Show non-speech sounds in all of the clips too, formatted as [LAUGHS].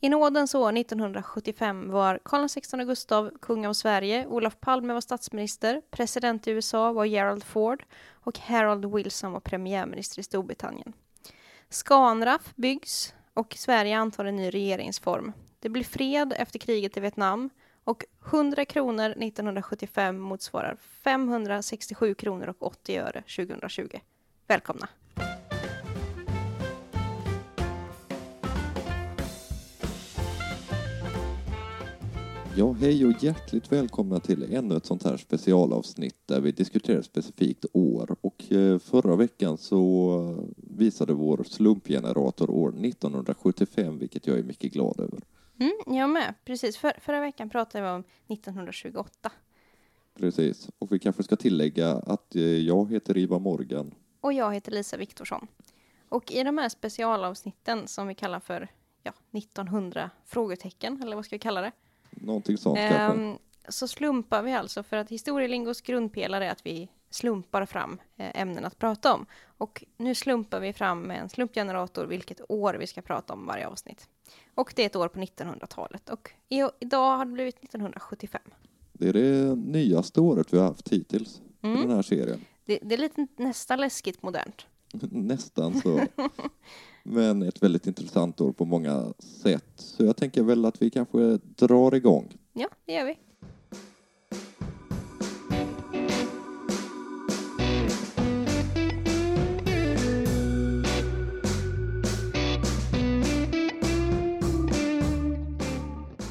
I nådens år 1975 var Karl XVI Gustav kung av Sverige, Olof Palme var statsminister, president i USA var Gerald Ford och Harold Wilson var premiärminister i Storbritannien. Scanraff byggs och Sverige antar en ny regeringsform. Det blir fred efter kriget i Vietnam och 100 kronor 1975 motsvarar 567 kronor och 80 öre 2020. Välkomna! Ja, hej och hjärtligt välkomna till ännu ett sånt här specialavsnitt där vi diskuterar specifikt år. Och eh, förra veckan så visade vår slumpgenerator år 1975, vilket jag är mycket glad över. Mm, jag med, precis. För, förra veckan pratade vi om 1928. Precis, och vi kanske ska tillägga att eh, jag heter Iva Morgan. Och jag heter Lisa Viktorsson. Och i de här specialavsnitten som vi kallar för ja, 1900 frågetecken, eller vad ska vi kalla det? Någonting sånt kanske. Ehm, så slumpar vi alltså för att historielingos grundpelare är att vi slumpar fram eh, ämnen att prata om. Och nu slumpar vi fram med en slumpgenerator vilket år vi ska prata om varje avsnitt. Och det är ett år på 1900-talet och i, idag har det blivit 1975. Det är det nyaste året vi har haft hittills i Mm. den här serien. Det, det är lite nästan läskigt modernt. [LAUGHS] Nästan så. [LAUGHS] Men ett väldigt intressant år på många sätt. Så jag tänker väl att vi kanske drar igång. Ja, det gör vi.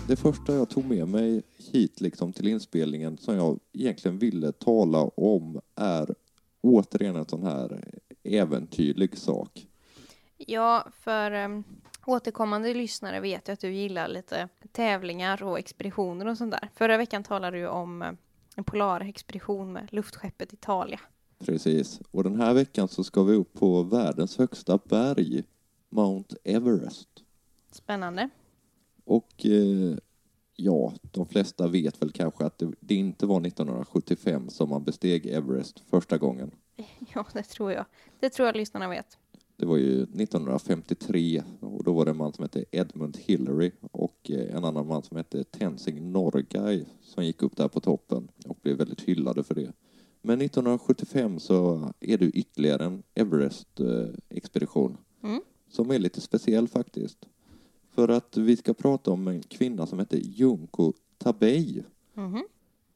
Det första jag tog med mig hit liksom till inspelningen som jag egentligen ville tala om är återigen en sån här äventyrlig sak. Ja, för um, återkommande lyssnare vet jag att du gillar lite tävlingar och expeditioner och sånt där. Förra veckan talade du om eh, en polarexpedition med luftskeppet Italia. Precis. Och den här veckan så ska vi upp på världens högsta berg, Mount Everest. Spännande. Och eh, ja, de flesta vet väl kanske att det, det inte var 1975 som man besteg Everest första gången. [LAUGHS] Ja, det tror jag. Det tror jag lyssnarna vet. Det var ju 1953 och då var det en man som hette Edmund Hillary och eh, en annan man som hette Tenzing Norgay som gick upp där på toppen och blev väldigt hyllade för det. Men 1975 så är det ytterligare en Everest-expedition Mm. som är lite speciell faktiskt. För att vi ska prata om en kvinna som hette Junko Tabei Mhm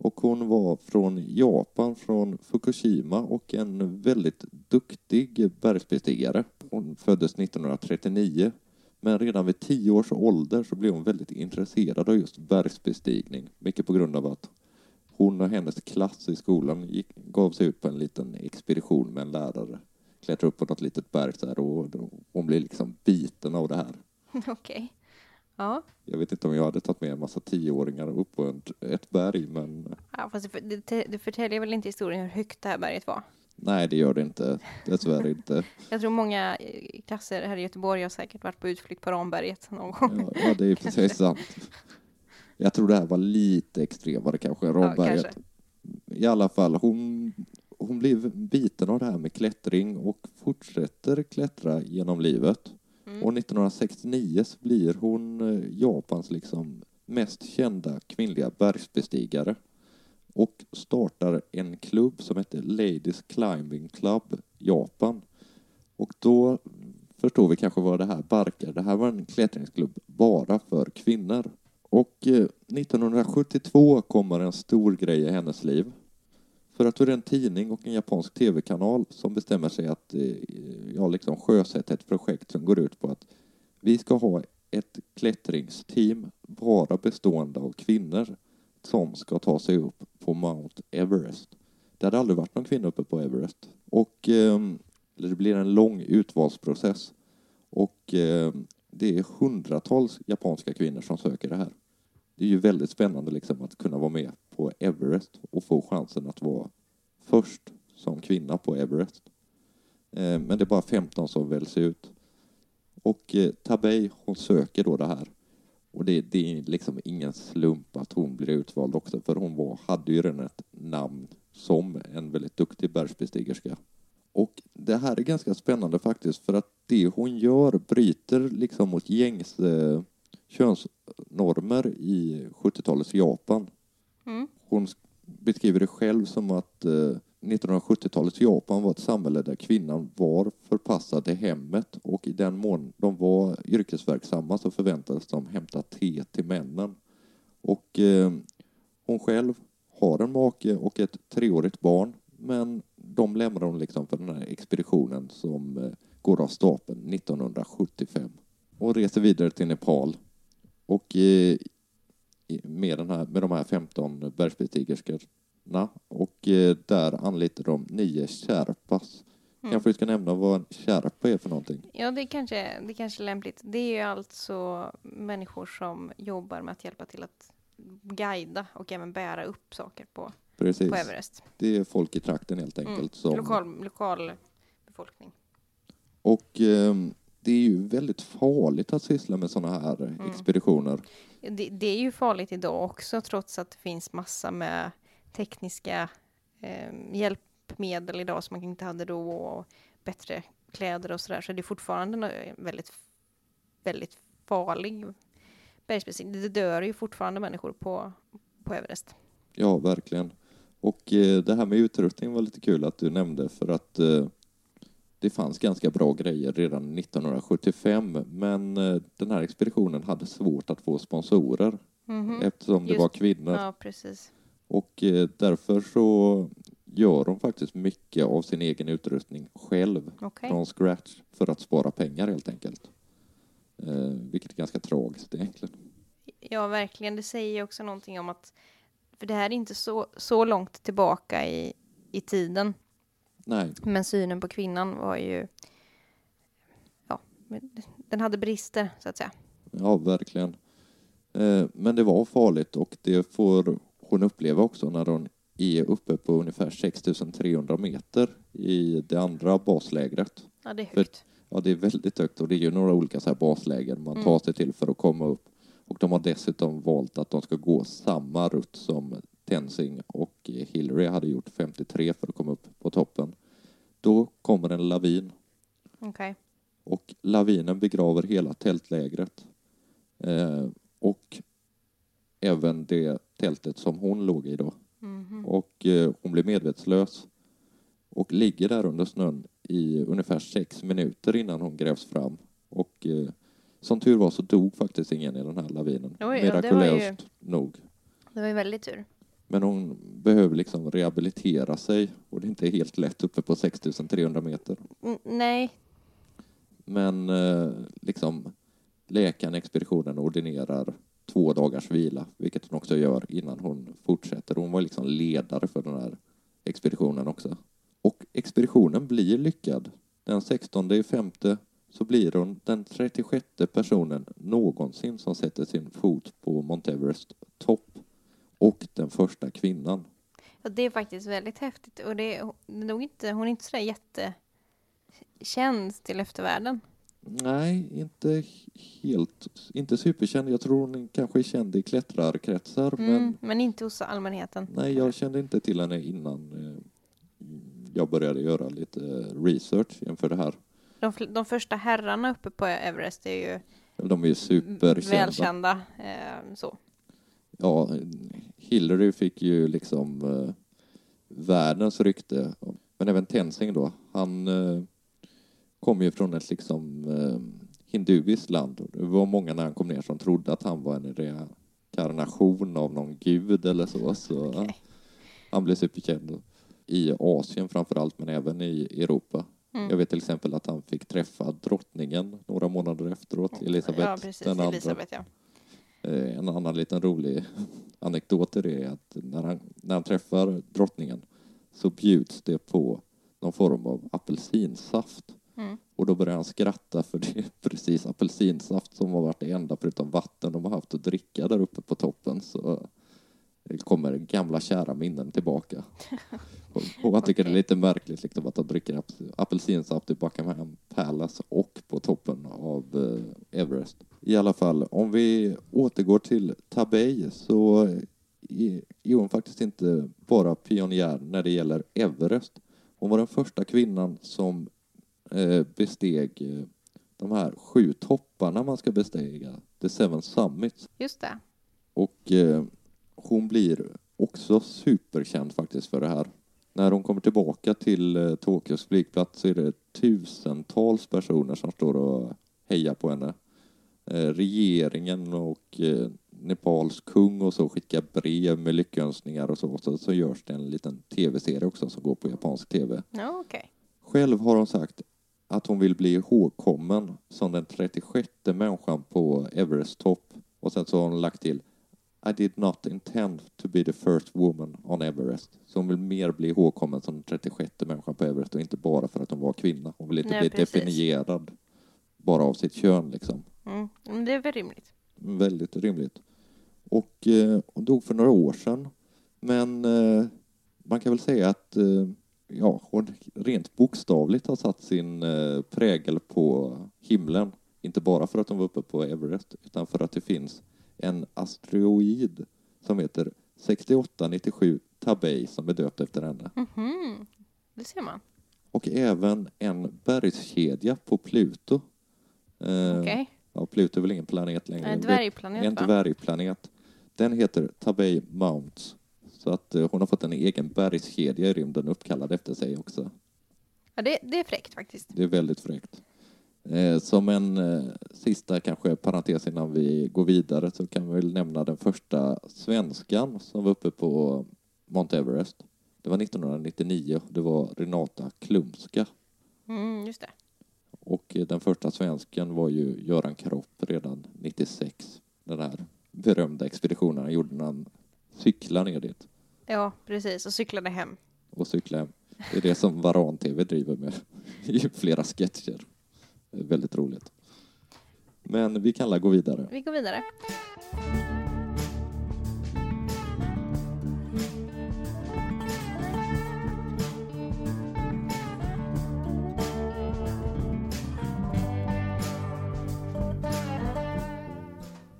och hon var från Japan, från Fukushima och en väldigt duktig bergsbestigare. Hon föddes 1939 men redan vid tio års ålder så blev hon väldigt intresserad av just bergsbestigning. Mycket på grund av att hon och hennes klass i skolan gick, gav sig ut på en liten expedition med en lärare. Klättrade upp på något litet berg så här, och hon blev liksom biten av det här. [LAUGHS] Okej. Ja. Jag vet inte om jag hade tagit med en massa tioåringar upp på ett, berg men ja, fast det, det, det förtäljer väl inte historien hur högt det här berget var. nej det gör det inte. Dessvärre inte. [LAUGHS] Jag tror många eh, klasser här i Göteborg har säkert varit på utflykt på Ramberget någon gång. Ja, ja, det är [LAUGHS] precis sant. Jag tror det här var lite extremare kanske, Ramberget. kanske. I alla fall, hon, hon blev biten av det här med klättring och fortsätter klättra genom livet. Mm. Och 1969 så blir hon eh, Japans liksom mest kända kvinnliga bergsbestigare och startar en klubb som heter Ladies Climbing Club Japan. Och då förstår vi kanske vad det här barkar. Det här var en klättringsklubb bara för kvinnor. Och eh, 1972 kommer en stor grej i hennes liv. För att då är det en tidning och en japansk tv-kanal som bestämmer sig att eh, ja, liksom sjösätta ett projekt som går ut på att vi ska ha ett klättringsteam bara bestående av kvinnor som ska ta sig upp på Mount Everest. Det hade aldrig varit någon kvinna uppe på Everest. Och ehm, eller det blir en lång utvalsprocess. Och ehm, det är hundratals japanska kvinnor som söker det här. Det är ju väldigt spännande liksom att kunna vara med på Everest och få chansen att vara först som kvinna på Everest. Eh, Men det är bara 15 som väljs ut. Och eh, Tabei, hon söker då det här. Och det, det är liksom ingen slump att hon blir utvald också, för hon var, hade ju redan ett namn som en väldigt duktig bergsbestigerska. Och det här är ganska spännande faktiskt, för att det hon gör bryter liksom mot gängs eh, könsnormer i 70-talets Japan. Mm. Hon sk- beskriver det själv som att eh, 1970-talets Japan var ett samhälle där kvinnan var förpassad till hemmet och i den mån de var yrkesverksamma så förväntades de hämta te till männen. Och eh, hon själv har en make och ett treårigt barn men de lämnar hon liksom för den här expeditionen som eh, går av stapeln 1975 och reser vidare till Nepal. Och eh, med, den här, med de här 15 bergsbestigerskorna och eh, där anlitar de nio sherpas. Mm. Kanske vi ska nämna vad en sherpa är för någonting? Ja, det kanske, det kanske är lämpligt. Det är alltså människor som jobbar med att hjälpa till att guida och även bära upp saker på, Precis. på Everest. Det är folk i trakten helt enkelt. Mm. Som, Lokal, lokal befolkning. Och ehm, det är ju väldigt farligt att syssla med sådana här Mm. expeditioner. Det, det är ju farligt idag också trots att det finns massa med tekniska eh, hjälpmedel idag som man inte hade då och bättre kläder och sådär så är det fortfarande en väldigt, väldigt farlig bergsbestigning. Det dör ju fortfarande människor på, på Everest. Ja, verkligen. Och eh, det här med utrustning var lite kul att du nämnde för att eh, det fanns ganska bra grejer redan 1975 men eh, den här expeditionen hade svårt att få sponsorer Mhm. eftersom det Just- var kvinnor. Ja. Och eh, därför så gör de faktiskt mycket av sin egen utrustning själv Okej. från scratch för att spara pengar helt enkelt. Eh, vilket är ganska tragiskt egentligen. Ja, verkligen. Det säger ju också någonting om att för det här är inte så, så långt tillbaka i, i tiden. Nej, Men synen på kvinnan var ju... Ja, den hade brister, så att säga. ja verkligen. Eh, men det var farligt och det får hon uppleva också när hon är uppe på ungefär 6300 meter i det andra baslägret. Ja, det är För- högt. Ja, det är väldigt högt och det är ju några olika så här baslägen man Mm. tar sig till för att komma upp. Och de har dessutom valt att de ska gå samma rutt som Tenzing och Hillary hade gjort 53 för att komma upp på toppen. Då kommer en lavin Okej. och lavinen begraver hela tältlägret. Eh, och även det tältet som hon låg i då. Mhm. Och eh, hon blir medvetslös och ligger där under snön i ungefär sex minuter innan hon grävs fram. Och eh, som tur var så dog faktiskt ingen i den här lavinen. Oj, Mirakulöst nog. Det var ju väldigt tur. Men hon behöver liksom rehabilitera sig det är inte helt lätt uppe på 6300 meter. Mm, nej, Men eh, liksom läkaren i expeditionen ordinerar två dagars vila, vilket hon också gör innan hon fortsätter. Hon var liksom ledare för den här expeditionen också. Och expeditionen blir lyckad. Den 16 i femte så blir hon den 36 personen någonsin som sätter sin fot på Mount Everest topp och den första kvinnan. Det är faktiskt väldigt häftigt. Och det är, nog inte, hon är inte sådär jättekänd till eftervärlden. Nej, inte helt, inte superkänd. Jag tror hon kanske är känd i klättrarkretsar, Mm, men men inte hos allmänheten. nej, jag kände inte till henne innan eh, jag började göra lite research inför det här. De, de första herrarna uppe på Everest är ju De är ju superkända. välkända. Eh, så. Ja, Hillary fick ju liksom eh, världens rykte. Men även Tenzing då, han eh, kom ju från ett liksom eh, hinduiskt land. Det var många när han kom ner som trodde att han var en reinkarnation av någon gud eller så. så Okej. Han blev superkänd i Asien framför allt, men även i Europa. Mm. Jag vet till exempel att han fick träffa drottningen några månader efteråt, Elisabeth Ja, precis. den andra. Elisabeth, ja. Eh, En annan liten rolig anekdot är det att när han, när han träffar drottningen så bjuds det på någon form av apelsinsaft. Mm. Och då börjar han skratta för det är [LAUGHS] precis apelsinsaft som har varit det enda förutom vatten de har haft att dricka där uppe på toppen. Så kommer gamla kära minnen tillbaka. [LAUGHS] Och, och jag tycker det är lite märkligt liksom, att de dricker ap- apelsinsaft i Buckingham Palace och på toppen av eh, Everest. I alla fall, om vi återgår till Tabej så är är hon faktiskt inte bara pionjär när det gäller Everest. Hon var den första kvinnan som eh, besteg eh, de här sju topparna man ska bestiga, The Seven Summits. Just det. Och eh, hon blir också superkänd faktiskt för det här. När hon kommer tillbaka till eh, Tokyos flygplats så är det tusentals personer som står och hejar på henne. Eh, regeringen och eh, Nepals kung och så skickar brev med lyckönskningar och så. Så, så görs det en liten tv-serie också som går på japansk tv. Ja, okej. Själv har hon sagt att hon vill bli ihågkommen som den 36 människan på Everest topp. Och sen så har hon lagt till I did not intend to be the first woman on Everest. Så hon vill mer bli ihågkommen som den 36 människan på Everest och inte bara för att hon var kvinna. Hon vill inte Nej, bli precis. definierad bara av sitt kön liksom. Mm. Det är väl rimligt. Väldigt rimligt. Och eh, hon dog för några år sedan. Men eh, man kan väl säga att eh, ja, hon rent bokstavligt har satt sin eh, prägel på himlen. Inte bara för att hon var uppe på Everest, utan för att det finns en asteroid som heter 6897 Tabei som är döpt efter henne. Mhm. Det ser man. Och även en bergskedja på Pluto. Eh, Okej. Ja, Pluto är väl ingen planet längre. En dvärgplanet en dvärgplanet. Den heter Tabei Mounts. Så att eh, hon har fått en egen bergskedja i rymden uppkallad efter sig också. Ja, det, det är fräckt faktiskt. Det är väldigt fräckt. Eh, som en eh, sista kanske parentes innan vi går vidare så kan vi väl nämna den första svenskan som var uppe på Mount Everest. Det var 1999. Det var Renata Klumska. Mm, just det. Och eh, den första svensken var ju Göran Kropp redan 96. Den här berömda expeditionen han gjorde när han cyklade ner dit Ja, precis. Och cyklade hem. och cyklade hem. Det är det som Varan TV driver med i flera sketcher. Väldigt roligt. Men vi kan alla gå vidare. Vi går vidare.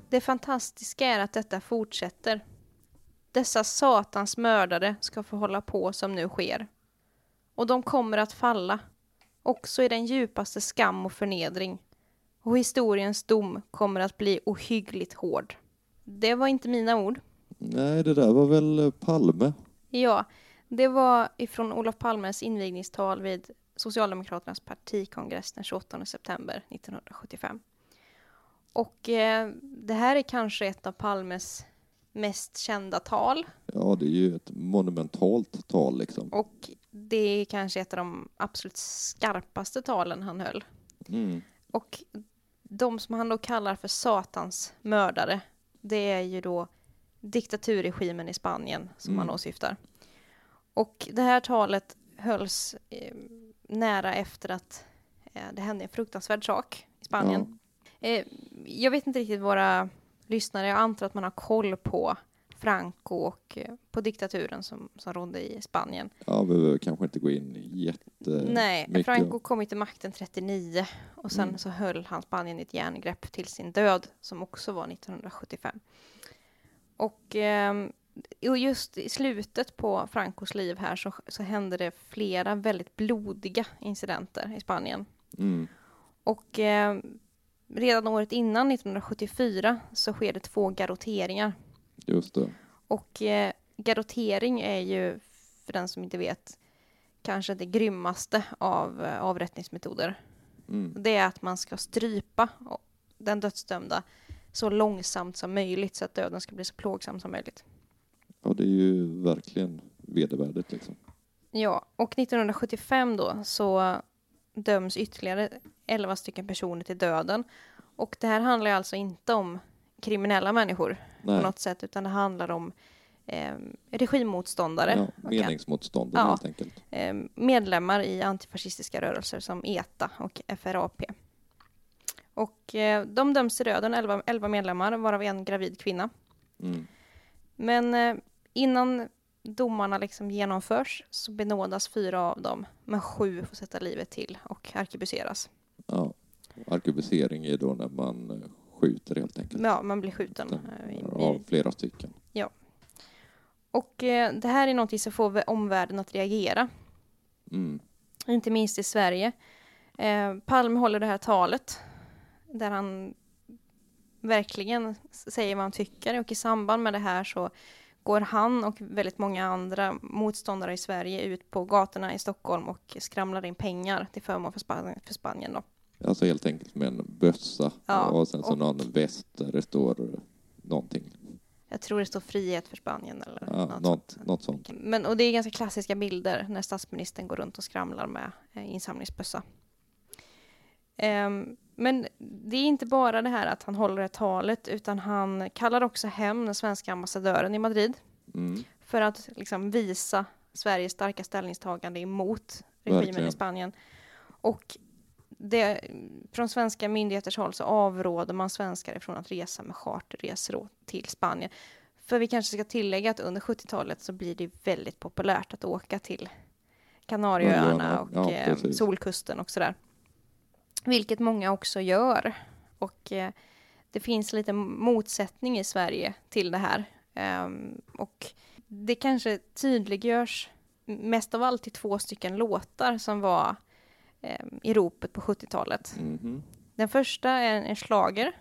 Det fantastiska är att detta fortsätter. Dessa satans mördare ska få hålla på som nu sker. Och de kommer att falla, också i den djupaste skam och förnedring och historiens dom kommer att bli ohyggligt hård. Det var inte mina ord. Nej, det där var väl eh, Palme. Ja, det var ifrån Olof Palmes invigningstal vid Socialdemokraternas partikongress den 28 september 1975. Och eh, det här är kanske ett av Palmes mest kända tal Ja, det är ju ett monumentalt tal liksom. och det är kanske ett av de absolut skarpaste talen han höll. Mm. Och de som han då kallar för Satans mördare, det är ju då diktaturregimen i Spanien som han Mm. åsyftar. Och det här talet hölls eh, nära efter att eh, det hände en fruktansvärd sak i Spanien. Eh, jag vet inte riktigt våra lyssnare, jag antar att man har koll på Franco och eh, på diktaturen som, som rådde i Spanien. Ja, vi behöver kanske inte gå in jätte... Nej, mycket. Franco kom till makten 39 och sen Mm. så höll han Spanien i ett järngrepp till sin död som också var 1975. Och, ehm, och just i slutet på Francos liv här så, så hände det flera väldigt blodiga incidenter i Spanien. Mm. Och ehm, redan året innan, 1974, så sker det två garrotteringar. Just det. Och eh, garrottering är ju, för den som inte vet, kanske det grymmaste av eh, avrättningsmetoder. Mm. Det är att man ska strypa den dödsdömda så långsamt som möjligt så att döden ska bli så plågsam som möjligt. Ja, det är ju verkligen vedervärdigt liksom. Ja, och 1975 då så döms ytterligare 11 stycken personer till döden. Och det här handlar alltså inte om kriminella människor på Nej. något sätt, utan det handlar om eh, regimmotståndare. Ja, meningsmotståndare Ja. helt enkelt. eh, medlemmar i antifascistiska rörelser som ETA och FRAP. Och eh, de döms till döden, 11, 11 medlemmar, varav en gravid kvinna. Mm. Men eh, innan domarna liksom genomförs så benådas fyra av dem, men sju får sätta livet till och arkebuseras. Ja. Arkebusering är då när man eh, skjuter helt enkelt. Ja, man blir skjuten. eh, Av flera stycken. Och eh, det här är någonting som får vä- omvärlden att reagera. Mm. inte minst i Sverige. Eh, Palme håller det här talet där han verkligen säger vad han tycker och i samband med det här så går han och väldigt många andra motståndare i Sverige ut på gatorna i Stockholm och skramlar in pengar till förmån för, Span för Spanien. Då. Alltså helt enkelt med en bössa Ja, och sen så och- någon väst där det står någonting. Jag tror det står frihet för Spanien eller Ja, något något, sånt. något sånt. Men, och det är ganska klassiska bilder när statsministern går runt och skramlar med eh, insamlingsbössa. Ehm, men det är inte bara det här att han håller det talet utan han kallar också hem den svenska ambassadören i Madrid Mm. för att liksom visa Sveriges starka ställningstagande emot regimen Verkligen. i Spanien. Och det, från svenska myndigheters håll så avråder man svenskar ifrån att resa med charterresor till Spanien. För vi kanske ska tillägga att under 70-talet så blir det väldigt populärt att åka till Kanarieöarna och ja, eh. Solkusten och sådär. Vilket många också gör. Och eh, det finns lite motsättning i Sverige till det här. Ehm, och det kanske tydliggörs mest av allt i två stycken låtar som var ehm, i ropet på 70-talet. Mhm. Den första är en, schlager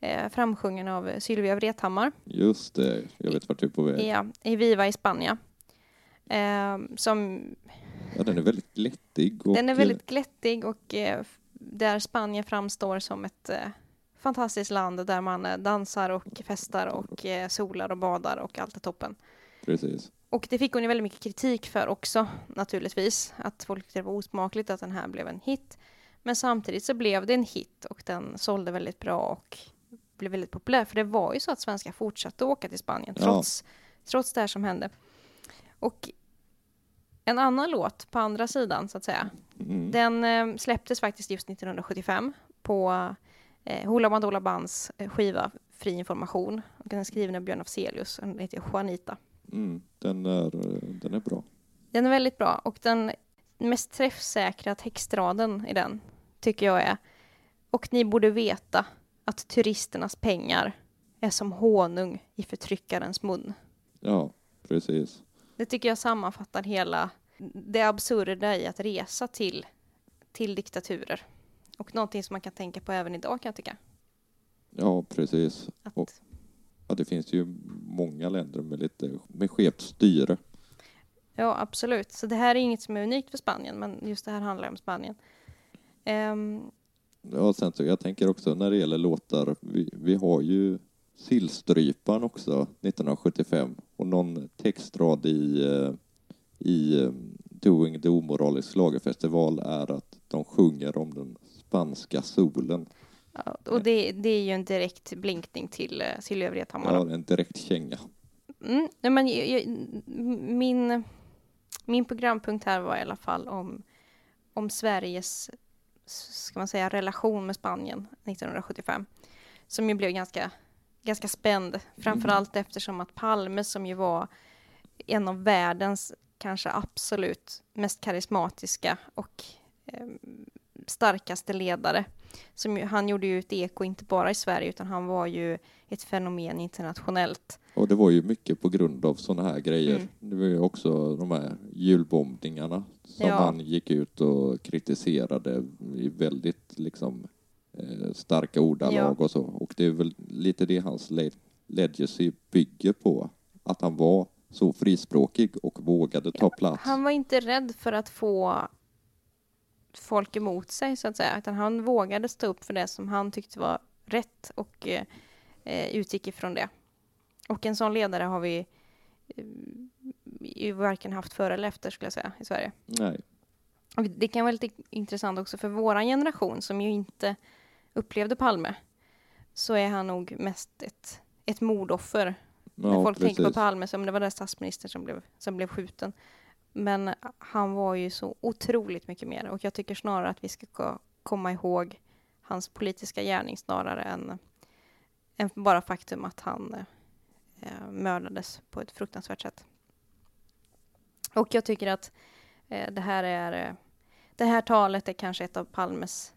eh, framsjungen av Sylvia Vrethammar. Just det, jag vet vart du är på väg. Ja, i Viva i Spanien. Ehm, som, Ja, den är väldigt glättig. Och, den är väldigt glättig och eh, där Spanien framstår som ett eh, fantastiskt land där man eh, dansar och festar och eh, solar och badar och allt är toppen. eh, Precis. Och det fick hon ju väldigt mycket kritik för också naturligtvis. Att folk tyckte det var osmakligt att den här blev en hit. Men samtidigt så blev det en hit och den sålde väldigt bra och blev väldigt populär. För det var ju så att svenskar fortsatte att åka till Spanien Ja. trots, trots det här som hände. Och en annan låt på andra sidan så att säga. Mm. Den eh, släpptes faktiskt just 1975 på eh, Hoola Bandoola Bands eh, skiva Fri information. Och den är skriven av Björn Afzelius. Den heter Juanita. Mm. Den, är, den är bra. Den är väldigt bra och den mest träffsäkra textraden i den tycker jag är Och ni borde veta att turisternas pengar är som honung i förtryckarens mun. Ja, precis. Det tycker jag sammanfattar hela det absurda i att resa till, till diktaturer. Och någonting som man kan tänka på även idag kan jag tycka. Ja, precis. Att, Och- Ja, det finns ju många länder med lite med skevt styre. Ja, absolut. Så det här är inget som är unikt för Spanien, men just det här handlar om Spanien. Ehm, Ja, sen så jag tänker också när det gäller låtar, vi, vi har ju Sillstrypan också 1975 och någon textrad i, eh, i eh, Doing the Omoralisk schlagerfestival är att de sjunger om den spanska solen. Ja, och det, det är ju en direkt blinkning till uh, Silvia Vrethammar. Ja, en direkt känga. Mm, nej, men jag, jag, min, min programpunkt här var i alla fall om, om Sveriges ska man säga, relation med Spanien 1975. Som ju blev ganska, ganska spänd. Framförallt eftersom att Palme som ju var en av världens kanske absolut mest karismatiska och eh, starkaste ledare. Som ju, han gjorde ju ett eko inte bara i Sverige utan han var ju ett fenomen internationellt. Och det var ju mycket på grund av sådana här grejer. Mm. Det var ju också de här julbombningarna som Ja. han gick ut och kritiserade i väldigt liksom eh, starka ordalag och så. Och det är väl lite det hans le- legacy bygger på. Att han var så frispråkig och vågade ta plats. Han var inte rädd för att få folk emot sig så att säga, utan han vågade stå upp för det som han tyckte var rätt och eh, eh, utgick ifrån det. Och en sån ledare har vi eh, ju varken haft före eller efter skulle jag säga i Sverige. Nej. Och det kan vara lite intressant också för våran generation som ju inte upplevde Palme så är han nog mest ett, ett mordoffer när Ja, folk tänker på precis. Palme som det var den statsministern som blev, som blev skjuten. Men han var ju så otroligt mycket mer och jag tycker snarare att vi ska ko- komma ihåg hans politiska gärning snarare än, än bara faktum att han eh, mördades på ett fruktansvärt sätt. Och jag tycker att eh, det här är eh, det här talet är kanske ett av Palmes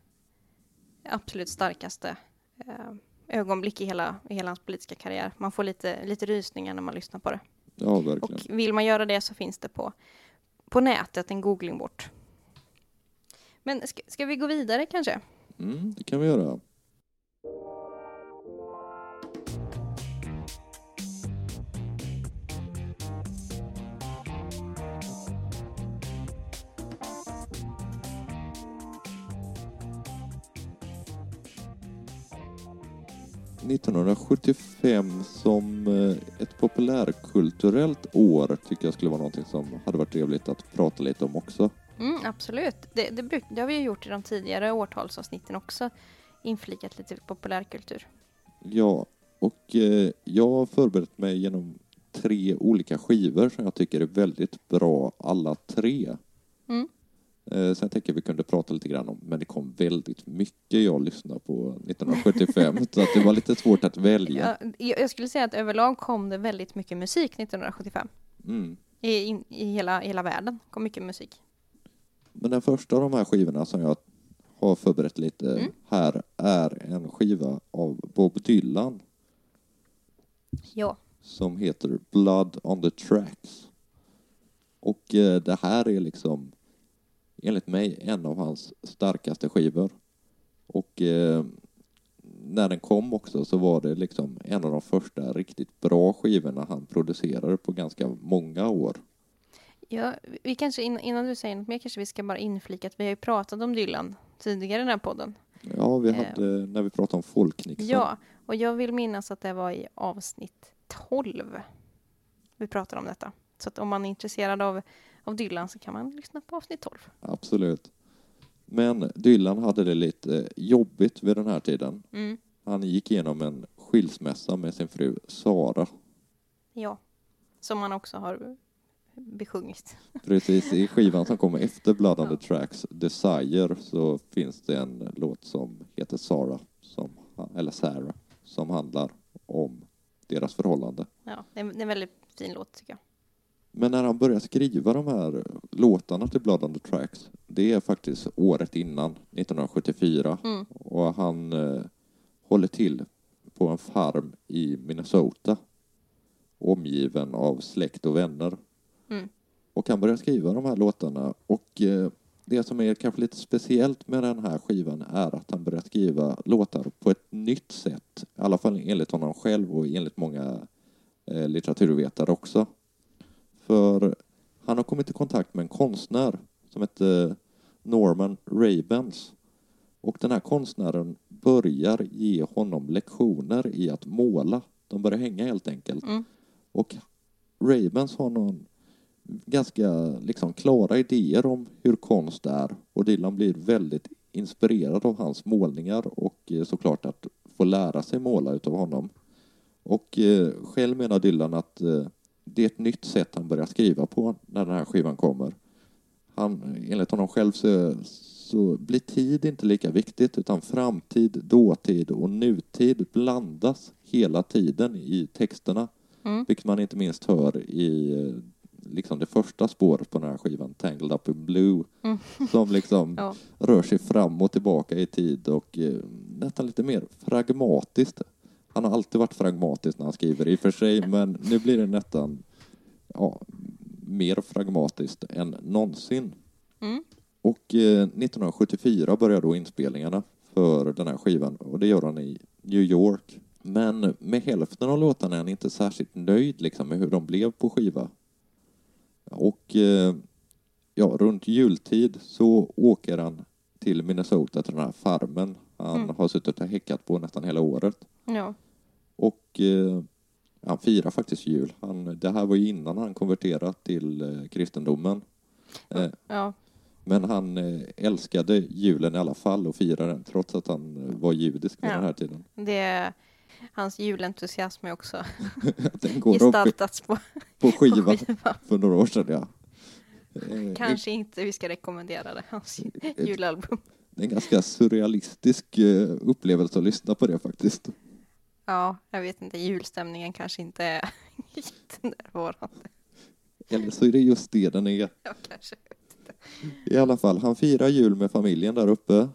absolut starkaste eh, ögonblick i hela, i hela hans politiska karriär. Man får lite, lite rysningar när man lyssnar på det. Ja, verkligen. Och vill man göra det så finns det på, på nätet, en googling bort. Men ska, ska vi gå vidare kanske? Mm, det kan vi göra. 1975 som eh, ett populärkulturellt år tycker jag skulle vara någonting som hade varit trevligt att prata lite om också. Mm, absolut. Det, det, bruk, det har vi ju gjort i de tidigare årtalsavsnitten också. Inflikat lite populärkultur. Ja, och eh, jag har förberett mig genom tre olika skivor som jag tycker är väldigt bra alla tre. Mm. Eh, sen tänker jag vi kunde prata lite grann om, men det kom väldigt mycket jag lyssnade på 1975 [LAUGHS] så att det var lite svårt att välja. Ja, jag jag skulle säga att överlag kom det väldigt mycket musik 1975. Mm. I, in, i hela, hela världen kom mycket musik. Men den första av de här skivorna som jag har förberett lite Mm. här är en skiva av Bob Dylan Ja. som heter Blood on the Tracks. Och eh, det här är liksom enligt mig en av hans starkaste skivor. Och eh, när den kom också så var det liksom en av de första riktigt bra skivorna han producerade på ganska många år. Ja, vi kanske in, innan du säger något mer kanske vi ska bara inflika att vi har ju pratat om Dylan tidigare i den här podden. Ja, vi Eh. hade när vi pratade om folknixon. Ja, och jag vill minnas att det var i avsnitt 12 vi pratade om detta. Så att om man är intresserad av, av Dylan så kan man lyssna på avsnitt 12. Absolut. Men Dylan hade det lite jobbigt vid den här tiden. Mm. Han gick igenom en skilsmässa med sin fru Sara. Ja, som man också har besjungit. Precis, i skivan som kommer efter Blood on the Tracks, Desire, så finns det en låt som heter Sara, som, eller Sarah, som handlar om deras förhållande. Ja, det är en väldigt fin låt tycker jag. Men när han börjar skriva de här låtarna till Blood on the Tracks, det är faktiskt året innan, 1974. Mm. Och han eh, håller till på en farm i Minnesota, omgiven av släkt och vänner. Mm. Och han börjar skriva de här låtarna och eh, det som är kanske lite speciellt med den här skivan är att han börjar skriva låtar på ett nytt sätt. I alla fall enligt honom själv och enligt många eh, litteraturvetare också. För han har kommit i kontakt med en konstnär som heter Norman Rabens. Och den här konstnären börjar ge honom lektioner i att måla. De börjar hänga helt enkelt. Mm. Och Rabens har någon ganska liksom klara idéer om hur konst är och Dylan blir väldigt inspirerad av hans målningar och eh, såklart att få lära sig måla utav honom. Och eh, själv menar Dylan att eh, det är ett nytt sätt han börjar skriva på när den här skivan kommer. Han, enligt honom själv så, så blir tid inte lika viktigt utan framtid, dåtid och nutid blandas hela tiden i texterna. Mm. Vilket man inte minst hör i liksom det första spåret på den här skivan, Tangled Up in Blue, Mm. som liksom [LAUGHS] Ja. rör sig fram och tillbaka i tid och eh, nästan lite mer pragmatiskt. Han har alltid varit pragmatisk när han skriver i och för sig, men nu blir det nästan ja, mer pragmatiskt än någonsin. Mm. Och eh, 1974 börjar då inspelningarna för den här skivan och det gör han i New York. Men med hälften av låtarna är han inte särskilt nöjd liksom, med hur de blev på skiva. Och eh, ja, runt jultid så åker han till Minnesota till den här farmen han Mm. har suttit och häckat på nästan hela året. Ja. Och eh, han firar faktiskt jul. Han, det här var ju innan han konverterade till eh, kristendomen. Eh, ja. men han eh, älskade julen i alla fall och firade den trots att han eh, var judisk vid Ja. den här tiden. Det, hans julentusiasm är också [LAUGHS] Den går gestaltats på, på [LAUGHS] på skiva skiva. för några år sedan, ja. Eh, Kanske inte vi ska rekommendera det, hans julalbum. Det är en ganska surrealistisk eh, upplevelse att lyssna på det faktiskt. Ja, jag vet inte, julstämningen kanske inte är [LAUGHS] jättenärvarande. Eller så är det just det den är. Ja, kanske. I alla fall, han firar jul med familjen där uppe.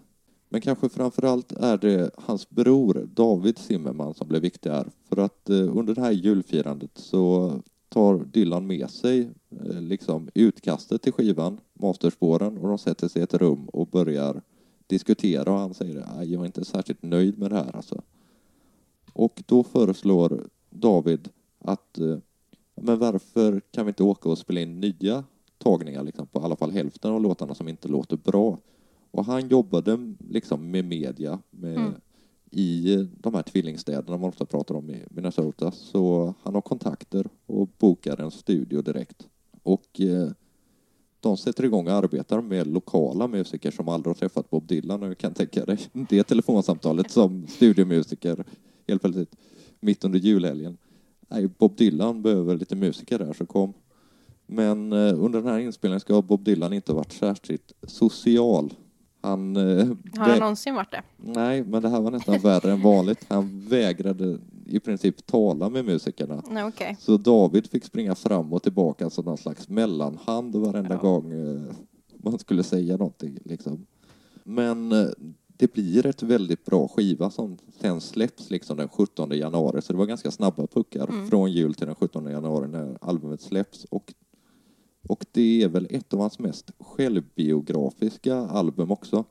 Men kanske framför allt är det hans bror David Zimmerman som blev viktig här. För att eh, under det här julfirandet så tar Dylan med sig eh, liksom utkastet till skivan, masterspåren, och de sätter sig i ett rum och börjar diskutera och han säger att jag är inte särskilt nöjd med det här alltså. Och då föreslår David att eh, men varför kan vi inte åka och spela in nya tagningar liksom, på i alla fall hälften av låtarna som inte låter bra. Och han jobbade liksom med media med, Mm. i de här tvillingstäderna man ofta pratar om i Minnesota. Så han har kontakter och bokar en studio direkt. Och eh, de sätter igång och arbetar med lokala musiker som aldrig har träffat Bob Dylan. Och kan tänka dig det telefonsamtalet som studiomusiker helt plötsligt mitt under julhelgen. Nej, Bob Dylan behöver lite musiker där, så kom. Men eh, under den här inspelningen ska Bob Dylan inte ha varit särskilt social. Han, eh, Har han någonsin varit det? Nej, men det här var nästan värre än vanligt. Han vägrade i princip tala med musikerna. Okej. Så David fick springa fram och tillbaka som någon slags mellanhand varenda Ja. gång eh, man skulle säga någonting. Liksom. Men eh, det blir ett väldigt bra skiva som sen släpps liksom den 17 januari. Så det var ganska snabba puckar Mm. från jul till den 17 januari när albumet släpps. Och, och det är väl ett av hans mest självbiografiska album också.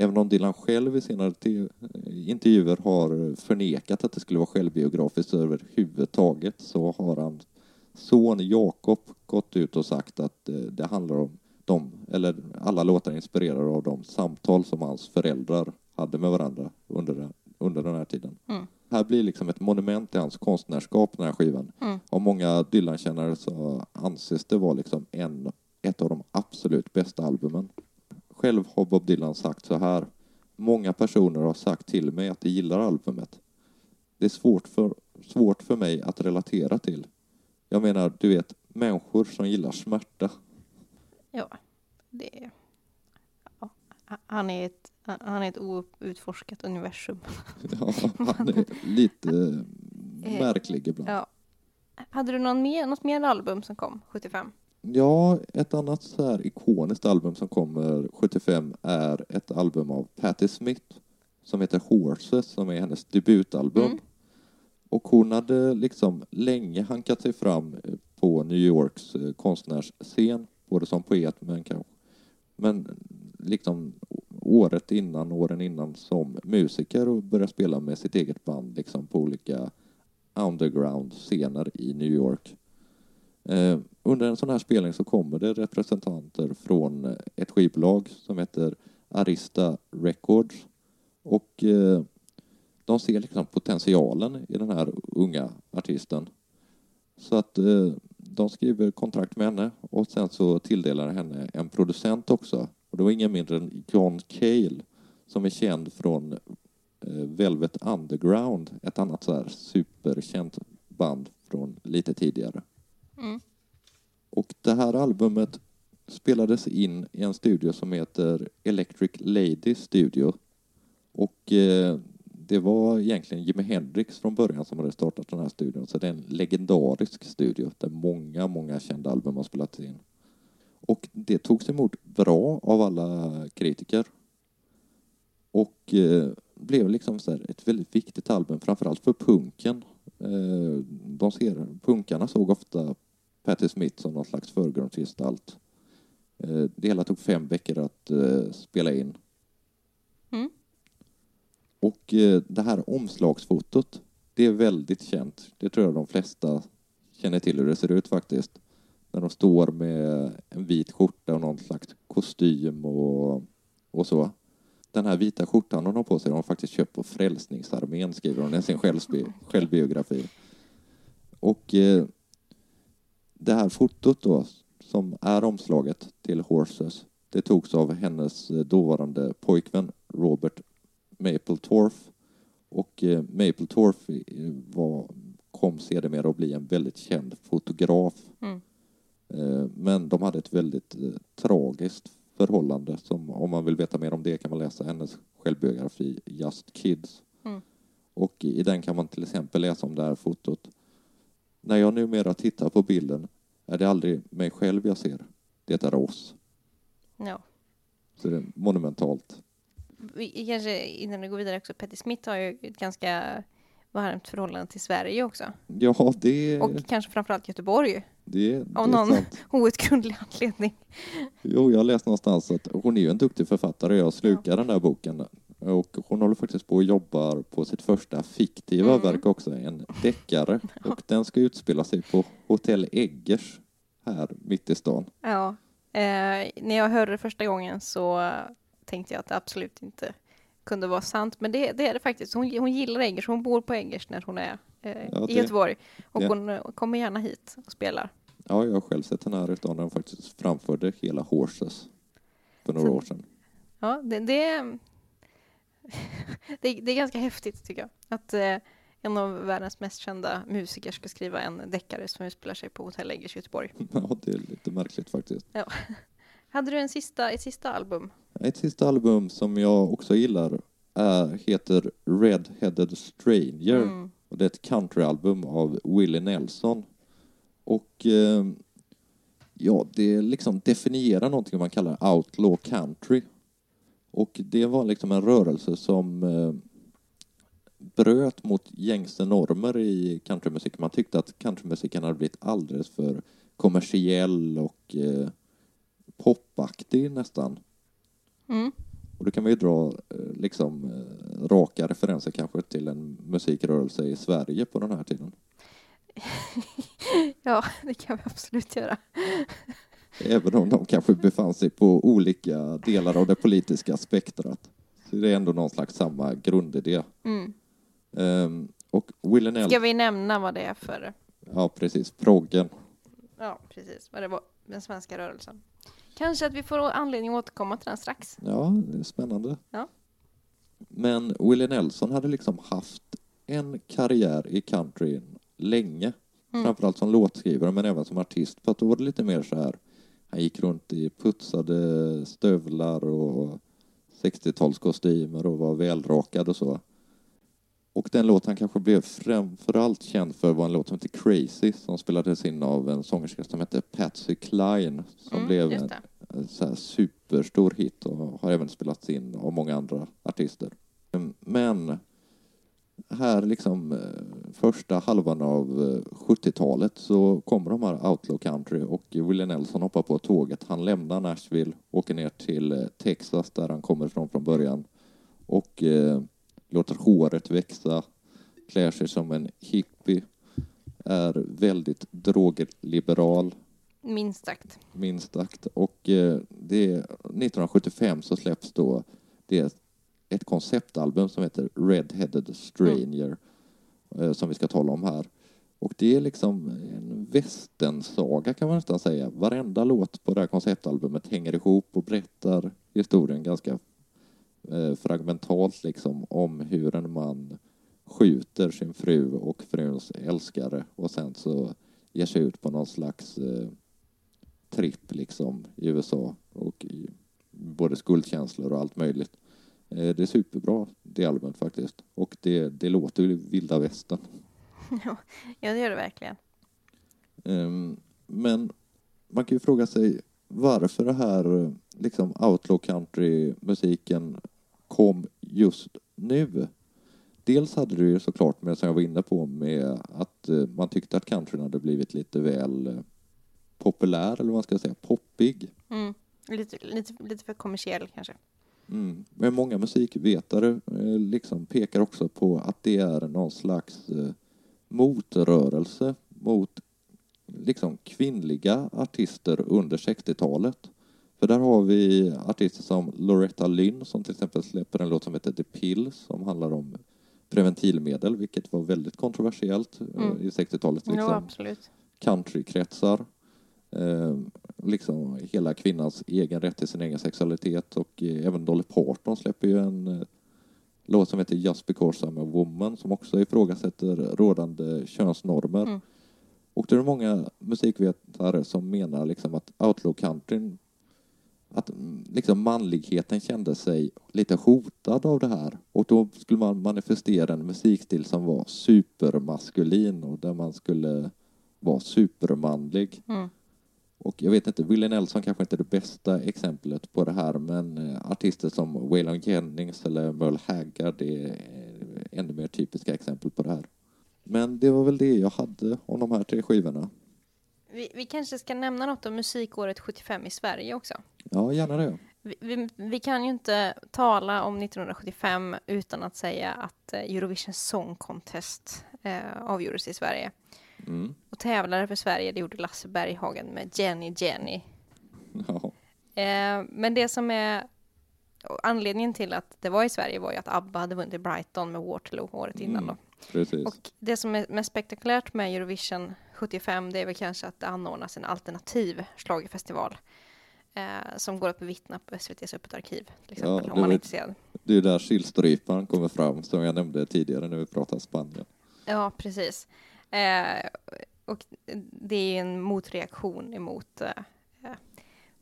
Även om Dylan själv i sina te- intervjuer har förnekat att det skulle vara självbiografiskt överhuvudtaget så har hans son Jakob gått ut och sagt att eh, det handlar om dem, eller alla låtar inspirerade av de samtal som hans föräldrar hade med varandra under, den- under den här tiden. Mm. Här blir liksom ett monument till hans konstnärskap, den här skivan. Mm. Av många Dylan-kännare så anses det vara liksom en, ett av de absolut bästa albumen. Själv har Bob Dylan sagt så här. Många personer har sagt till mig att de gillar albumet. Det är svårt för, svårt för mig att relatera till. Jag menar, du vet, människor som gillar smärta. Ja, det... Ja. Han är ett, han är ett outforskat universum. [LAUGHS] Ja, han är lite märklig ibland. Ja. Hade du någon mer, något mer album som kom 75? Ja, ett annat så här ikoniskt album som kommer 75 är ett album av Patti Smith som heter Horses, som är hennes debutalbum. Mm. Och hon hade liksom länge hankat sig fram eh, på New Yorks eh, konstnärsscen, både som poet men kanske men liksom året innan, åren innan som musiker och började spela med sitt eget band liksom på olika underground-scener i New York. Eh, under en sån här spelning så kommer det representanter från ett skivbolag som heter Arista Records och eh, de ser liksom potentialen i den här unga artisten. Så att eh, de skriver kontrakt med henne och sen så tilldelar henne en producent också. Och det var ingen mindre än John Cale som är känd från Velvet Underground, ett annat så här superkänt band från lite tidigare. Och det här albumet spelades in i en studio som heter Electric Lady Studio. Och eh, det var egentligen Jimi Hendrix från början som hade startat den här studion. Så det är en legendarisk studio där många, många kända album har spelats in. Och det togs emot bra av alla kritiker. Och eh, blev liksom så här ett väldigt viktigt album, framförallt för punken. Eh, de ser, punkarna såg ofta Patti Smith som någon slags förgrundsgestalt. Eh, det hela tog fem veckor att eh, spela in. Mm. Och eh, det här omslagsfotot, det är väldigt känt. Det tror jag de flesta känner till hur det ser ut faktiskt. När de står med en vit skjorta och någon slags kostym och, och så. Den här vita skjortan hon har på sig har hon faktiskt köpt på Frälsningsarmén, skriver hon i sin självbiografi. Och eh, det här fotot då, som är omslaget till Horses, det togs av hennes eh, dåvarande pojkvän Robert Mapplethorpe. Och eh, Mapplethorpe eh, var, kom sedermera att bli en väldigt känd fotograf. Mm. Eh, Men de hade ett väldigt eh, tragiskt förhållande. Som, om man vill veta mer om det kan man läsa hennes självbiografi Just Kids. Mm. Och i den kan man till exempel läsa om det här fotot. När jag numera tittar på bilden är det aldrig mig själv jag ser. Det är oss. Ja. Så det är monumentalt. Vi, kanske innan vi går vidare också, Patti Smith har ju ett ganska varmt förhållande till Sverige också. Ja, det, Och kanske framförallt Göteborg, det, det av någon [LAUGHS] outgrundlig anledning. Jo, jag har läst någonstans att hon är ju en duktig författare. Jag slukar den där boken. Och hon håller faktiskt på och jobbar på sitt första fiktiva Mm. verk också, en deckare. [LAUGHS] Och den ska utspela sig på Hotell Eggers här mitt i stan. Ja. Eh, när jag hörde det första gången så tänkte jag att det absolut inte kunde vara sant, men det, det är det faktiskt. Hon, hon gillar Eggers, hon bor på Eggers när hon är eh, Ja, det- i Göteborg. Och det- hon eh, kommer gärna hit och spelar. Ja, jag har själv sett henne här utan den faktiskt framförde hela Horses för några Så- år sedan. Ja, det, det, är- det, det är ganska häftigt tycker jag. Att eh, en av världens mest kända musiker ska skriva en deckare som utspelar sig på Hotell Eggers i Göteborg. [LAUGHS] Ja, det är lite märkligt faktiskt. [LAUGHS] Hade du en sista, ett sista album? Ett sista album som jag också gillar är, heter Red-Headed Stranger. Mm. Och det är ett countryalbum av Willie Nelson. Och eh, ja, det liksom definierar någonting man kallar outlaw country. Och det var liksom en rörelse som eh, bröt mot gängse normer i countrymusik. Man tyckte att countrymusiken hade blivit alldeles för kommersiell och eh, popaktig nästan. Mm. Och då kan man ju dra eh, liksom raka referenser kanske till en musikrörelse i Sverige på den här tiden. [LAUGHS] Ja, det kan vi absolut göra. Även om de kanske befann sig på olika delar av det politiska spektrat. Så det är ändå någon slags samma grundidé. Mm. Ehm, och Willie Nelson, Ska vi nämna vad det är för... ja precis, proggen. Ja, precis. Vad det var, den svenska rörelsen. Kanske att vi får anledning att återkomma till den strax. Ja, det är spännande. Ja. Men Willie Nelson hade liksom haft en karriär i countryn länge. Mm. Framförallt som låtskrivare men även som artist. För att då var det lite mer så här. Han gick runt i putsade stövlar och 60-talskostymer och var välrakad och så. Och den låt han kanske blev framförallt känd för var en låt som heter Crazy som spelades in av en sångerska som hette Patsy Cline som Mm, blev en, en så här superstor hit och har även spelats in av många andra artister. Men här liksom eh, första halvan av eh, 70-talet så kommer de här Outlaw Country och Willie Nelson hoppar på tåget. Han lämnar Nashville, åker ner till eh, Texas där han kommer ifrån från början och eh, låter håret växa, klär sig som en hippie, är väldigt drogliberal Minst sagt. minst sagt. Och eh, det, 1975 så släpps då det ett konceptalbum som heter Red-Headed Stranger eh, Eh, som vi ska tala om här. Och det är liksom en västernsaga kan man nästan säga. Varenda låt på det här konceptalbumet hänger ihop och berättar historien ganska eh, fragmentalt liksom om hur en man skjuter sin fru och fruns älskare och sen så ger sig ut på någon slags eh, tripp liksom i USA och i både skuldkänslor och allt möjligt. Eh, Det är superbra det albumet faktiskt och det, det låter ju vilda västern. [LAUGHS] Ja, det gör det verkligen. Ehm, Men man kan ju fråga sig varför det här eh, liksom outlaw country-musiken kom just nu. Dels hade det ju såklart med, som jag var inne på, med att eh, man tyckte att countryn hade blivit lite väl populär, eller vad man ska säga, poppig. Mm. Lite, lite, lite för kommersiell kanske. Mm. Men många musikvetare eh, liksom pekar också på att det är någon slags eh, motrörelse mot liksom kvinnliga artister under 60-talet. För där har vi artister som Loretta Lynn som till exempel släpper en låt som heter The Pill som handlar om preventivmedel, vilket var väldigt kontroversiellt eh, Mm. i 60-talet. Jo, Liksom absolut. countrykretsar. Eh, liksom hela kvinnans egen rätt till sin egen sexualitet och eh, även Dolly Parton släpper ju en eh, låt som heter Just because I'm a woman som också ifrågasätter rådande könsnormer. Mm. Och det är många musikvetare som menar liksom att outlaw countryn att mm, liksom manligheten kände sig lite hotad av det här och då skulle man manifestera en musikstil som var supermaskulin och där man skulle vara supermanlig. Mm. Och jag vet inte, Willie Nelson kanske inte är det bästa exemplet på det här men eh, artister som Waylon Jennings eller Merle Haggard är eh, ännu mer typiska exempel på det här. Men det var väl det jag hade om de här tre skivorna. Vi, vi kanske ska nämna något om musikåret 75 i Sverige också. Ja, gärna det. Vi, vi, vi kan ju inte tala om 1975 utan att säga att eh, Eurovision Song Contest eh, avgjordes i Sverige. Mm. Och tävlare för Sverige, det gjorde Lasse Berghagen med Jenny Jenny. Ja. Eh, men det som är anledningen till att det var i Sverige var ju att ABBA hade vunnit Brighton med Waterloo året innan då. Mm, precis. Och det som är mest spektakulärt med Eurovision 75 det är väl kanske att det anordnas en alternativ schlagerfestival eh, som går att bevittna på SVTs Öppet arkiv till exempel det om man är intresserad. Det är ju där sillstryparen kommer fram, som jag nämnde tidigare när vi pratade Spanien. Ja, precis. Eh, och det är en motreaktion emot eh, eh,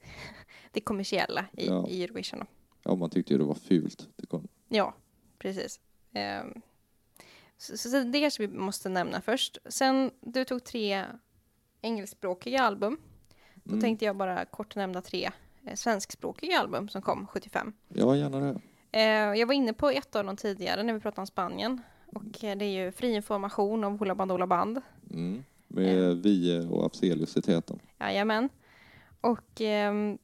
[LAUGHS] det kommersiella i, Ja. i Eurovision. Ja, man tyckte ju det var fult. Det kom. Ja, precis. Ehm, så, så det kanske vi måste nämna först. Sen, du tog tre engelskspråkiga album. Då Mm. tänkte jag bara kort nämna tre eh, svenskspråkiga album som kom 75. Ja, gärna det. Eh, jag var inne på ett av dem tidigare när vi pratade om Spanien. Och eh, det är ju Fri information om Hoola Band Band. Mm. Med Vie och Afzelius i täten. Jajamän. Och ehm,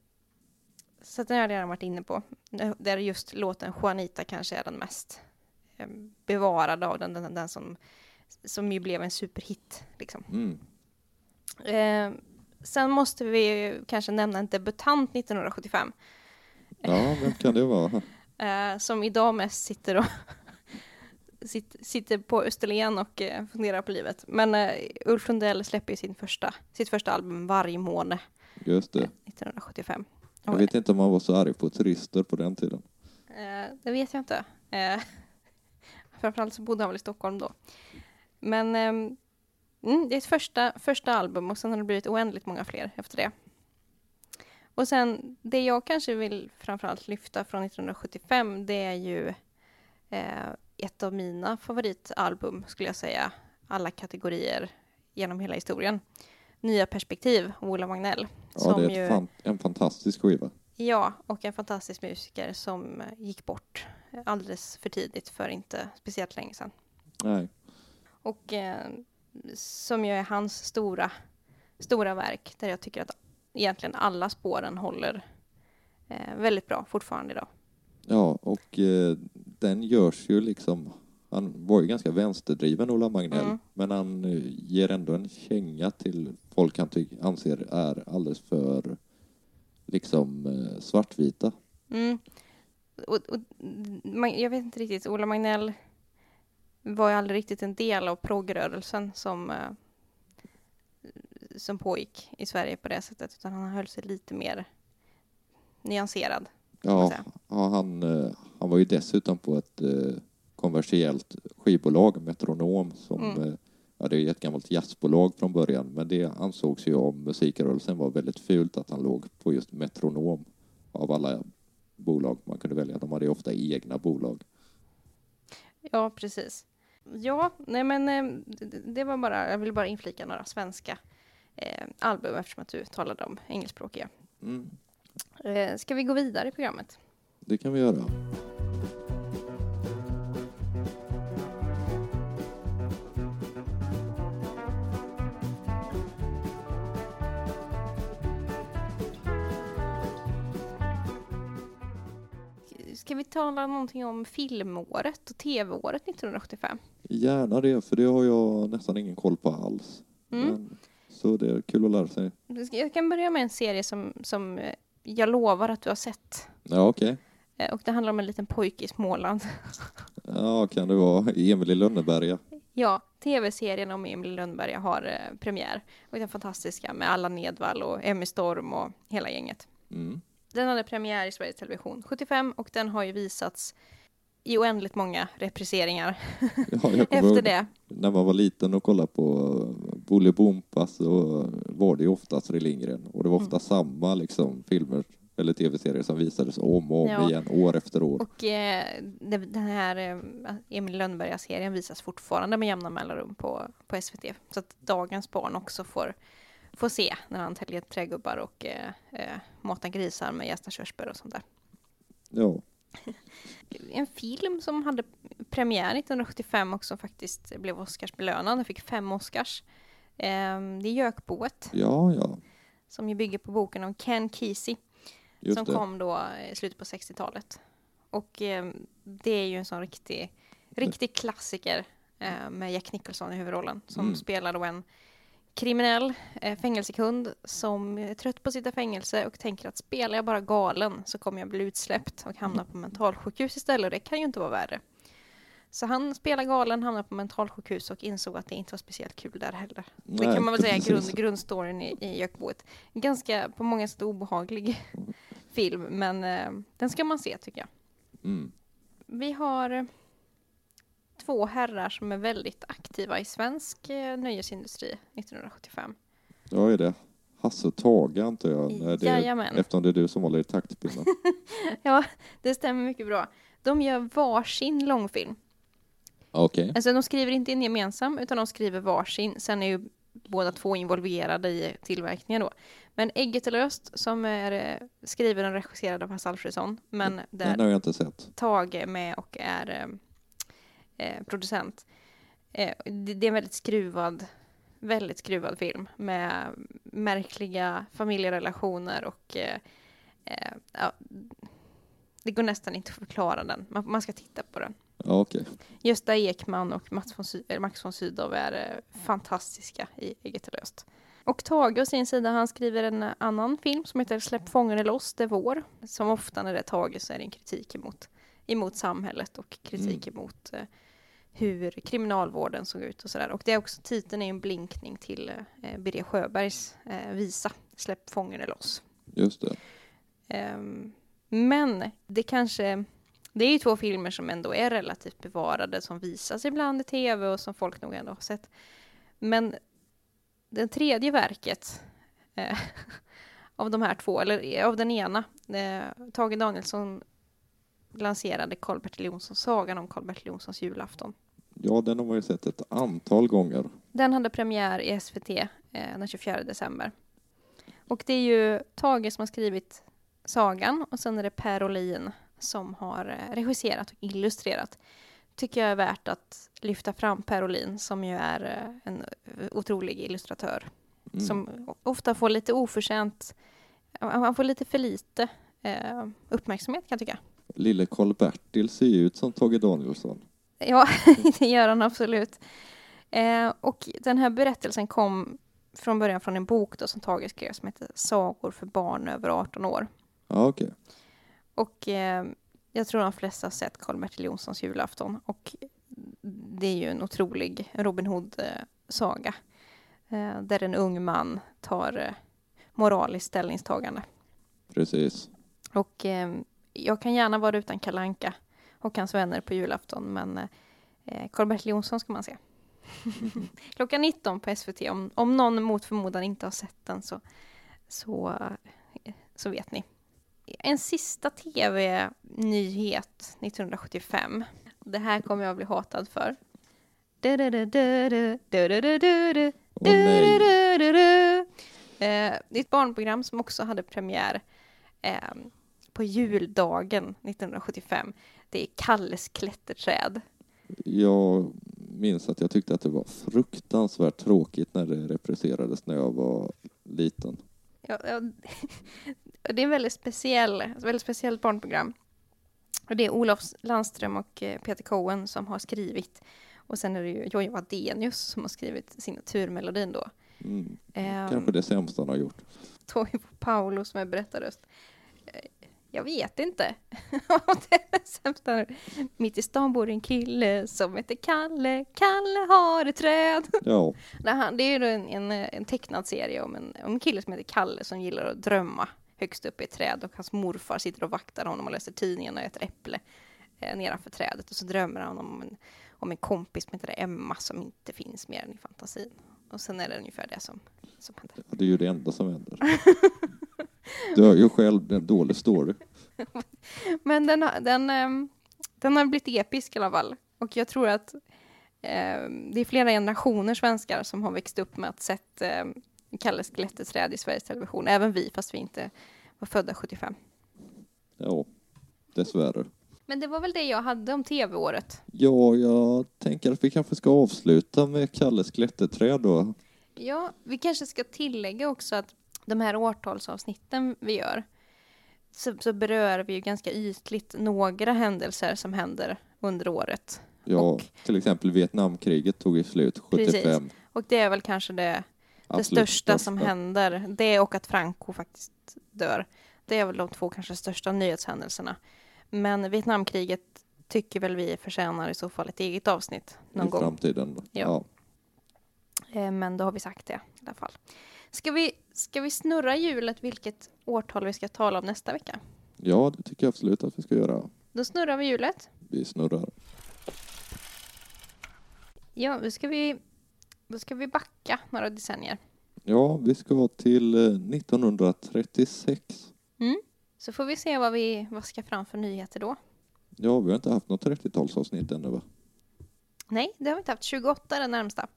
så den har jag redan varit inne på. Där just låten Juanita kanske är den mest ehm, bevarade av den, den, den som, som ju blev en superhit. Liksom. Mm. Ehm, sen måste vi kanske nämna en debutant 1975 Ja, vem kan det vara? [LAUGHS] eh, som idag mest sitter och sitter, sitter på Österlen och eh, funderar på livet. Men eh, Ulf Lundell släpper ju sin första, sitt första album Varje måne Just det. 1975. Jag vet inte om man var så arg på turister på den tiden. Eh, det vet jag inte. Eh, [LAUGHS] framförallt så bodde han väl i Stockholm då. Men ehm, mm, det är ett första, första album och sen har det blivit oändligt många fler efter det. Och sen det jag kanske vill framförallt lyfta från 1975 det är ju eh, ett av mina favoritalbum skulle jag säga. Alla kategorier genom hela historien. Nya perspektiv, Ola Magnell. Ja, det är fan, en fantastisk skiva. Ja, och en fantastisk musiker som gick bort alldeles för tidigt för inte speciellt länge sedan. Nej. Och eh, som ju är hans stora, stora verk där jag tycker att egentligen alla spåren håller eh, väldigt bra fortfarande idag. Ja, och eh, den görs ju liksom... Han var ju ganska vänsterdriven, Ola Magnell, Mm. men han eh, ger ändå en känga till folk han ty- anser är alldeles för liksom eh, svartvita. Mm. Och, och, man, jag vet inte riktigt, Ola Magnell var ju aldrig riktigt en del av progrörelsen som, eh, som pågick i Sverige på det sättet, utan han höll sig lite mer nyanserad. Ja, ja han, han var ju dessutom på ett eh, kommersiellt skivbolag, Metronom, som Mm. eh, ja, det är ett gammalt jazzbolag från början, men det ansågs ju av musikrörelsen var väldigt fult att han låg på just Metronom av alla bolag man kunde välja. De hade ju ofta egna bolag. Ja, precis. Ja, nej men eh, det, det var bara, jag ville bara inflika några svenska eh, album eftersom att du talade om engelskspråkiga. Mm. Eh, ska vi gå vidare i programmet? Det kan vi göra. Ska vi tala någonting om filmåret och tv-året 1975? Gärna det, för det har jag nästan ingen koll på alls. Mm. Men, så det är kul att lära sig. Jag kan börja med en serie som, som eh, jag lovar att du har sett. Ja, okej. Eh, Och det handlar om en liten pojke i Småland. [LAUGHS] Ja, kan det vara Emil i Lönneberga? Ja, tv-serien om Emil Lönneberga har eh, premiär. Och den fantastiska med Alla Nedvall och Emmy Storm och hela gänget. Mm. Den hade premiär i Sveriges Television 75 och den har ju visats i oändligt många repriseringar Ja, efter det. när man var liten och kollade på Bolibompa så var det ju ofta Astrid Lindgren och det var ofta samma liksom filmer eller tv-serier som visades om och om Ja. igen år efter år. Och eh, det, den här eh, Emil Lönneberga-serien visas fortfarande med jämna mellanrum på, på SVT. Så att dagens barn också får, får se när han täljer trädgubbar och eh, eh, matar grisar med jästa körsbär och sånt där. Ja, [LAUGHS] En film som hade premiär 1975 och som faktiskt blev Oscarsbelönad. Den fick fem Oscars. Eh, det är Gökboet ja, ja, som ju bygger på boken av Ken Kesey. just som det. kom då i slutet på 60-talet. Och eh, det är ju en sån riktig, riktig klassiker eh, med Jack Nicholson i huvudrollen som Mm. spelar då en kriminell eh, fängelsekund som är trött på att sitta i fängelse och tänker att spelar jag bara galen så kommer jag bli utsläppt och hamna på mentalsjukhus istället och det kan ju inte vara värre. Så han spelar galen, hamnar på mentalsjukhus och insåg att det inte var speciellt kul där heller. det Nej, kan man väl säga är grund, grundstoryn i, i Jökboet. Ganska på många sätt obehaglig [LAUGHS] film, men eh, den ska man se tycker jag. Mm. Vi har två herrar som är väldigt aktiva i svensk eh, nöjesindustri 1975. Ja, är det Hasse Tage antar jag? Nej, det är, Jajamän. eftersom det är du som håller i taktpinnen. [LAUGHS] Ja, det stämmer mycket bra. De gör varsin långfilm. Okej. Alltså de skriver inte in gemensam, utan de skriver varsin. Sen är ju båda två involverade i tillverkningen då. Men Ägget är löst, som är eh, skriven och regisserad av Hasse Alfredson, men där Den har jag inte sett. Tage är med och är eh, producent. Eh, det, det är en väldigt skruvad, väldigt skruvad film med märkliga familjerelationer och eh, ja, det går nästan inte att förklara den. Man, man ska titta på den. Ja, okej. Gösta Ekman och Mats von, Sy- Max von Sydow är fantastiska i Eget löst. Och Tage å sin sida, han skriver en annan film som heter Släpp fångarna loss, det är vår. Som ofta när det är Tage så är det en kritik emot, emot samhället och kritik emot eh, hur kriminalvården såg ut och sådär. Och det är också, titeln är en blinkning till eh, Birger Sjöbergs eh, visa Släpp fångarna loss. Just det. Ehm, men det kanske... Det är ju två filmer som ändå är relativt bevarade, som visas ibland i tv och som folk nog ändå har sett. Men det tredje verket eh, [LAUGHS] av de här två, eller av den ena, eh, Tage Danielsson lanserade Karl-Bertil Jonssons Sagan om Karl-Bertil Jonssons julafton. Ja, den har man ju sett ett antal gånger. Den hade premiär i SVT eh, den 24 december. Och det är ju Tage som har skrivit sagan och sen är det Per Olin som har eh, regisserat och illustrerat. Tycker jag är värt att lyfta fram Per Olin som ju är eh, en otrolig illustratör. Mm. Som ofta får lite oförtjänt, han får lite för lite eh, uppmärksamhet kan jag tycka. Lille Karl-Bertil ser ju ut som Tage Danielsson. [LAUGHS] Ja, [LAUGHS] det gör han absolut. Eh, och den här berättelsen kom från början från en bok då som Tage skrev som heter Sagor för barn över 18 år. Ja, okej. Och eh, jag tror de flesta har sett Karl-Bertil Jonssons julafton. Och det är ju en otrolig Robin Hood-saga. Eh, där en ung man tar eh, moraliskt ställningstagande. Precis. Och eh, jag kan gärna vara utan Kalanka och hans vänner på julafton, men eh, Karl-Bertil Jonsson ska man se. Klockan 19 på SVT. Om, om någon mot förmodan inte har sett den så, så, eh, så vet ni. En sista tv-nyhet 1975. Det här kommer jag bli hatad för. Eh, Det är ett barnprogram som också hade premiär eh, på juldagen 1975. Det är Kalles klätterträd. Jag minns att jag tyckte att det var fruktansvärt tråkigt när det repriserades när jag var liten. Ja, ja, [LAUGHS] det är en väldigt speciell, ett väldigt speciellt barnprogram. Och det är Olof Landström och eh, Peter Cohen som har skrivit. Och sen är det ju Jojje Wadenius som har skrivit signaturmelodin då. Mm. Ehm, Kanske det sämsta han har gjort. Toivo Paolo som är berättarröst. Eh, Jag vet inte. [LAUGHS] Om det nu. Mitt i stan bor en kille som heter Kalle. Kalle har ett träd. Ja, Det är ju en, en, en tecknad serie om en, om en kille som heter Kalle som gillar att drömma högst upp i ett träd och hans morfar sitter och vaktar honom och läser tidningen och äter äpple eh, nedanför trädet och så drömmer han om en, om en kompis som heter Emma som inte finns mer än i fantasin. Och sen är det ungefär det som, som händer. det är ju det enda som händer. Du har ju själv en dålig story. [LAUGHS] Men den, den, ehm, den har blivit episk i alla fall. Och jag tror att ehm, det är flera generationer svenskar som har växt upp med att sett um, Kalle Skelettets träd i Sveriges Television. Även vi, fast vi inte var födda 75. Ja, dessvärre. Men det var väl det jag hade om tv-året. Ja, jag tänker att vi kanske ska avsluta med Kalles klätterträd då. Ja, vi kanske ska tillägga också att de här årtalsavsnitten vi gör så, så berör vi ju ganska ytligt några händelser som händer under året. Ja, Och- till exempel Vietnamkriget tog ju slut 75. Precis. Och det är väl kanske det det största som händer. Det och att Franco faktiskt dör. Det är väl de två kanske största nyhetshändelserna. Men Vietnamkriget tycker väl vi förtjänar i så fall ett eget avsnitt någon I gång. framtiden. Ja. Eh, Men då har vi sagt det i alla fall. Ska vi, ska vi snurra hjulet vilket årtal vi ska tala om nästa vecka? ja, det tycker jag absolut att vi ska göra. Då snurrar vi hjulet. Vi snurrar. Ja, då ska vi, då ska vi backa några decennier. Ja, vi ska till eh, 1936. Så får vi se vad vi vad ska fram för nyheter då. Ja, vi har inte haft något 30-talsavsnitt ännu va? Nej, det har vi inte haft. 28 är det närmsta.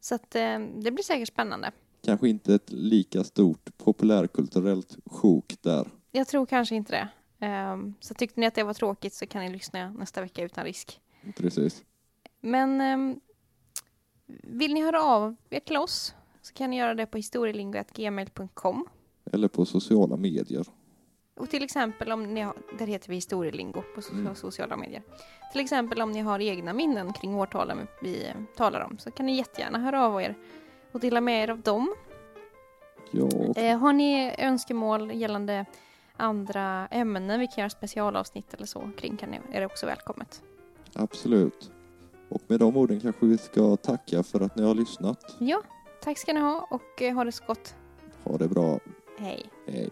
Så att, eh, det blir säkert spännande. Kanske inte ett lika stort populärkulturellt sjok där. Jag tror kanske inte det. Ehm, så tyckte ni att det var tråkigt så kan ni lyssna nästa vecka utan risk. Precis. Men ehm, vill ni höra av er till oss så kan ni göra det på historielingo.gmail.com. Eller på sociala medier. Och till exempel om ni har, där heter vi historielingo på Mm. sociala medier. Till exempel om ni har egna minnen kring årtalen vi talar om så kan ni jättegärna höra av er och dela med er av dem. Ja, Eh, har ni önskemål gällande andra ämnen vi kan göra specialavsnitt eller så kring kan ni, är det också välkommet. absolut. Och med de orden kanske vi ska tacka för att ni har lyssnat. Ja, tack ska ni ha och eh, ha det så gott. Ha det bra. Hej. Hej.